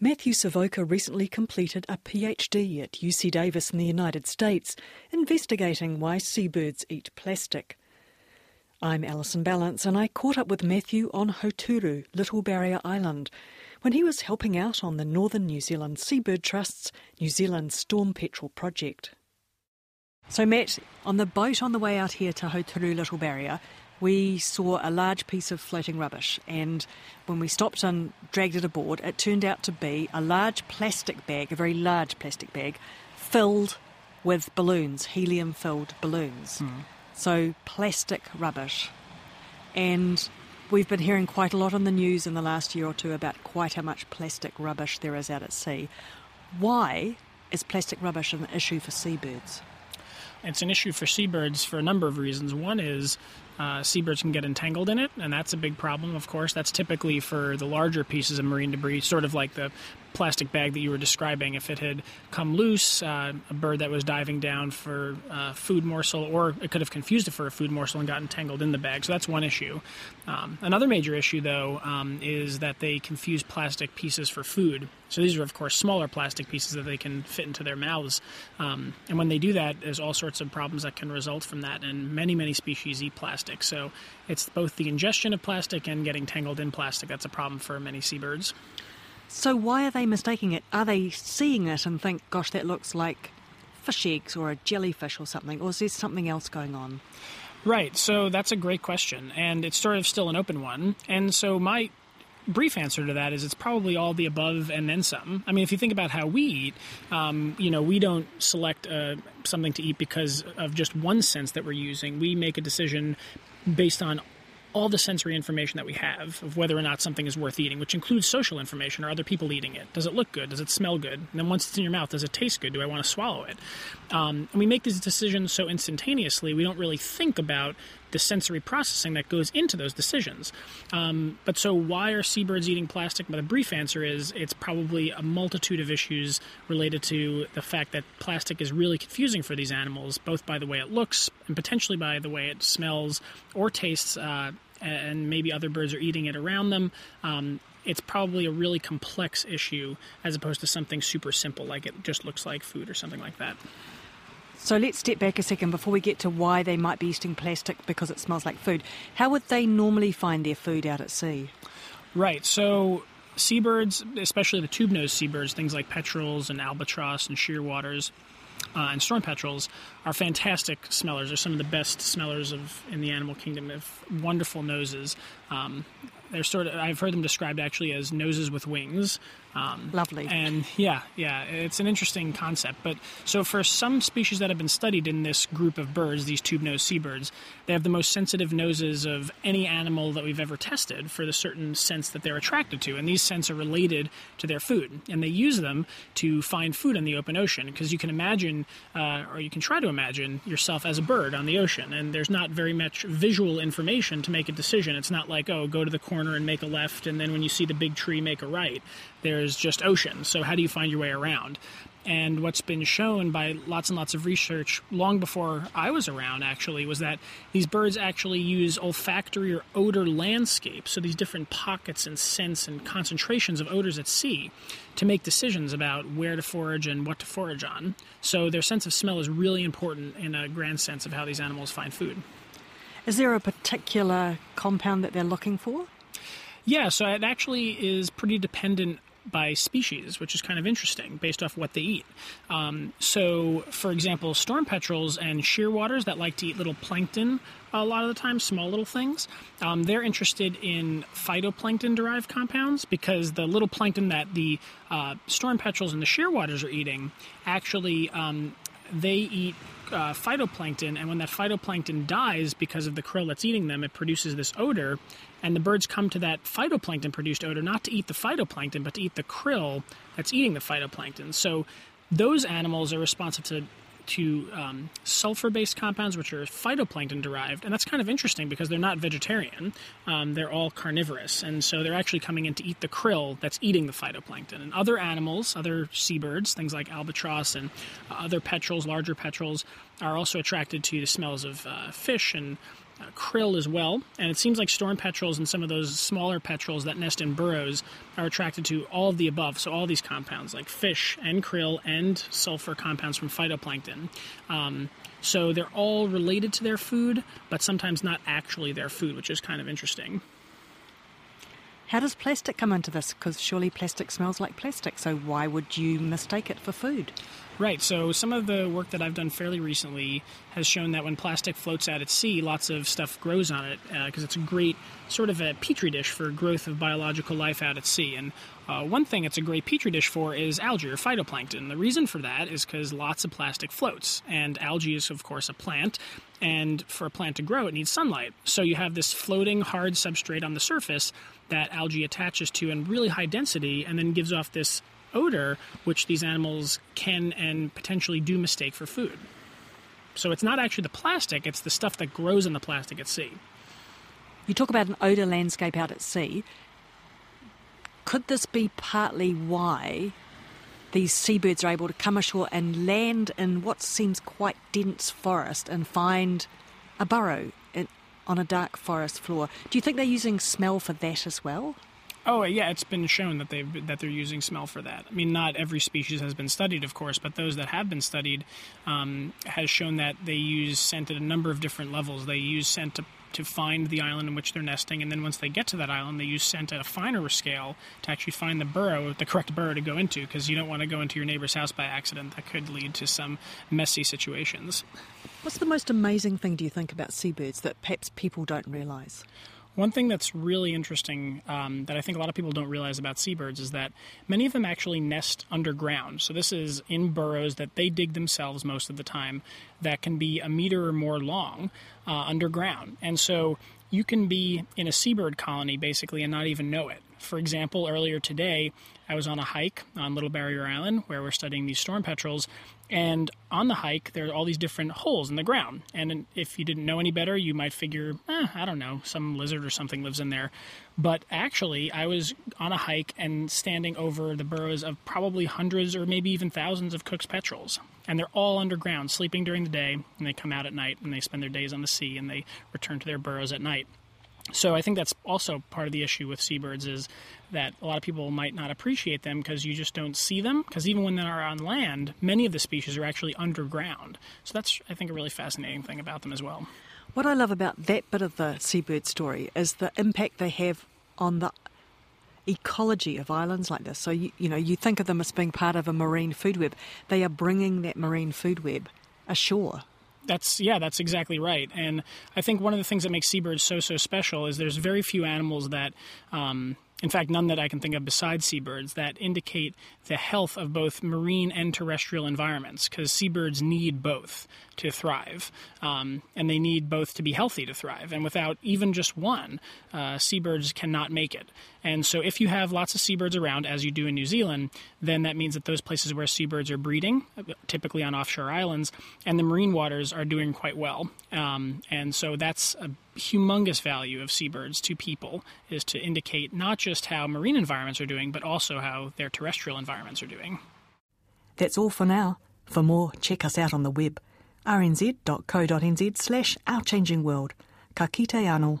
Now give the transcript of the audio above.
Matthew Savoca recently completed a PhD at UC Davis in the United States, investigating why seabirds eat plastic. I'm Alison Ballance, and I caught up with Matthew on Hauturu, Little Barrier Island, when he was helping out on the Northern New Zealand Seabird Trust's New Zealand Storm Petrel project. So, Matt, on the boat on the way out here to Hauturu Little Barrier, we saw a large piece of floating rubbish, and when we stopped and dragged it aboard, it turned out to be a large plastic bag, a very large plastic bag, filled with balloons, helium filled balloons. Mm. So, plastic rubbish. And we've been hearing quite a lot on the news in the last year or two about quite how much plastic rubbish there is out at sea. Why is plastic rubbish an issue for seabirds? It's an issue for seabirds for a number of reasons. One is uh, seabirds can get entangled in it, and that's a big problem, of course. That's typically for the larger pieces of marine debris, sort of like the plastic bag that you were describing. If it had come loose, uh, a bird that was diving down for a uh, food morsel, or it could have confused it for a food morsel and got entangled in the bag. So that's one issue. Um, another major issue, though, um, is that they confuse plastic pieces for food. So these are, of course, smaller plastic pieces that they can fit into their mouths. Um, and when they do that, there's all sorts of problems that can result from that. And many, many species eat plastic. So it's both the ingestion of plastic and getting tangled in plastic that's a problem for many seabirds. So why are they mistaking it? Are they seeing it and think, gosh, that looks like fish eggs or a jellyfish or something? Or is there something else going on? Right. So that's a great question. And it's sort of still an open one. And so my brief answer to that is it's probably all the above and then some. I mean, if you think about how we eat, um, you know, we don't select uh, something to eat because of just one sense that we're using. We make a decision based on all the sensory information that we have of whether or not something is worth eating, which includes social information. Are other people eating it? Does it look good? Does it smell good? And then once it's in your mouth, does it taste good? Do I want to swallow it? Um, and we make these decisions so instantaneously, we don't really think about the sensory processing that goes into those decisions. Um, but so, why are seabirds eating plastic? But the brief answer is it's probably a multitude of issues related to the fact that plastic is really confusing for these animals, both by the way it looks and potentially by the way it smells or tastes. Uh, and maybe other birds are eating it around them. Um, it's probably a really complex issue as opposed to something super simple like it just looks like food or something like that. So let's step back a second before we get to why they might be eating plastic because it smells like food. How would they normally find their food out at sea? Right. So seabirds, especially the tube-nosed seabirds, things like petrels and albatross and shearwaters, uh, and storm petrels are fantastic smellers. They're some of the best smellers of in the animal kingdom. They have wonderful noses. Um, they're sort of I've heard them described actually as noses with wings. Um, Lovely. And yeah, yeah, it's an interesting concept. But so for some species that have been studied in this group of birds, these tube-nosed seabirds, they have the most sensitive noses of any animal that we've ever tested for the certain scents that they're attracted to, and these scents are related to their food, and they use them to find food in the open ocean. Because you can imagine, uh, or you can try to imagine yourself as a bird on the ocean, and there's not very much visual information to make a decision. It's not like oh, go to the corner and make a left, and then when you see the big tree, make a right there's just ocean. So, how do you find your way around? And what's been shown by lots and lots of research long before I was around, actually, was that these birds actually use olfactory or odor landscapes, so these different pockets and scents and concentrations of odors at sea, to make decisions about where to forage and what to forage on. So their sense of smell is really important in a grand sense of how these animals find food. Is there a particular compound that they're looking for? Yeah, so it actually is pretty dependent by species, which is kind of interesting based off what they eat. Um, so, for example, storm petrels and shearwaters that like to eat little plankton a lot of the time, small little things, um, they're interested in phytoplankton derived compounds because the little plankton that the uh, storm petrels and the shearwaters are eating actually. Um, they eat uh, phytoplankton, and when that phytoplankton dies because of the krill that's eating them, it produces this odor, and the birds come to that phytoplankton produced odor not to eat the phytoplankton, but to eat the krill that's eating the phytoplankton. So those animals are responsive to to um, sulfur based compounds, which are phytoplankton derived. And that's kind of interesting because they're not vegetarian, um, they're all carnivorous. And so they're actually coming in to eat the krill that's eating the phytoplankton. And other animals, other seabirds, things like albatross and uh, other petrels, larger petrels, are also attracted to the smells of uh, fish and uh, krill as well. And it seems like storm petrels and some of those smaller petrels that nest in burrows are attracted to all of the above. So, all these compounds like fish and krill and sulfur compounds from phytoplankton. Um, so, they're all related to their food, but sometimes not actually their food, which is kind of interesting. How does plastic come into this? Because surely plastic smells like plastic, so why would you mistake it for food? Right. So some of the work that I've done fairly recently has shown that when plastic floats out at sea, lots of stuff grows on it because uh, it's a great sort of a petri dish for growth of biological life out at sea. And uh, one thing it's a great petri dish for is algae or phytoplankton. The reason for that is because lots of plastic floats, and algae is, of course, a plant. And for a plant to grow, it needs sunlight. So you have this floating hard substrate on the surface that algae attaches to in really high density and then gives off this odor, which these animals can and potentially do mistake for food. So it's not actually the plastic, it's the stuff that grows in the plastic at sea. You talk about an odour landscape out at sea. Could this be partly why these seabirds are able to come ashore and land in what seems quite dense forest and find a burrow in, on a dark forest floor? Do you think they're using smell for that as well? Oh yeah, it's been shown that they that they're using smell for that. I mean, not every species has been studied, of course, but those that have been studied um, has shown that they use scent at a number of different levels. They use scent to to find the island in which they're nesting, and then once they get to that island, they use scent at a finer scale to actually find the burrow, the correct burrow to go into, because you don't want to go into your neighbor's house by accident. That could lead to some messy situations. What's the most amazing thing do you think about seabirds that perhaps people don't realise? One thing that's really interesting um, that I think a lot of people don't realize about seabirds is that many of them actually nest underground. So, this is in burrows that they dig themselves most of the time that can be a meter or more long uh, underground. And so, you can be in a seabird colony basically and not even know it. For example, earlier today, I was on a hike on Little Barrier Island where we're studying these storm petrels, and on the hike, there are all these different holes in the ground. And if you didn't know any better, you might figure, eh, I don't know, some lizard or something lives in there. But actually, I was on a hike and standing over the burrows of probably hundreds or maybe even thousands of Cook's petrels. And they're all underground, sleeping during the day, and they come out at night and they spend their days on the sea and they return to their burrows at night. So I think that's also part of the issue with seabirds is that a lot of people might not appreciate them because you just don't see them. Because even when they are on land, many of the species are actually underground. So that's I think a really fascinating thing about them as well. What I love about that bit of the seabird story is the impact they have on the ecology of islands like this. So you, you know you think of them as being part of a marine food web. They are bringing that marine food web ashore that's yeah, that's exactly right. And I think one of the things that makes seabirds so so special is there's very few animals that um, in fact, none that I can think of besides seabirds that indicate the health of both marine and terrestrial environments, because seabirds need both to thrive, um, and they need both to be healthy to thrive. And without even just one, uh, seabirds cannot make it. And so, if you have lots of seabirds around, as you do in New Zealand, then that means that those places where seabirds are breeding, typically on offshore islands, and the marine waters are doing quite well. Um, and so, that's a humongous value of seabirds to people is to indicate not just how marine environments are doing, but also how their terrestrial environments are doing. That's all for now. For more, check us out on the web rnz.co.nz slash Our Changing World. Ka kite anō.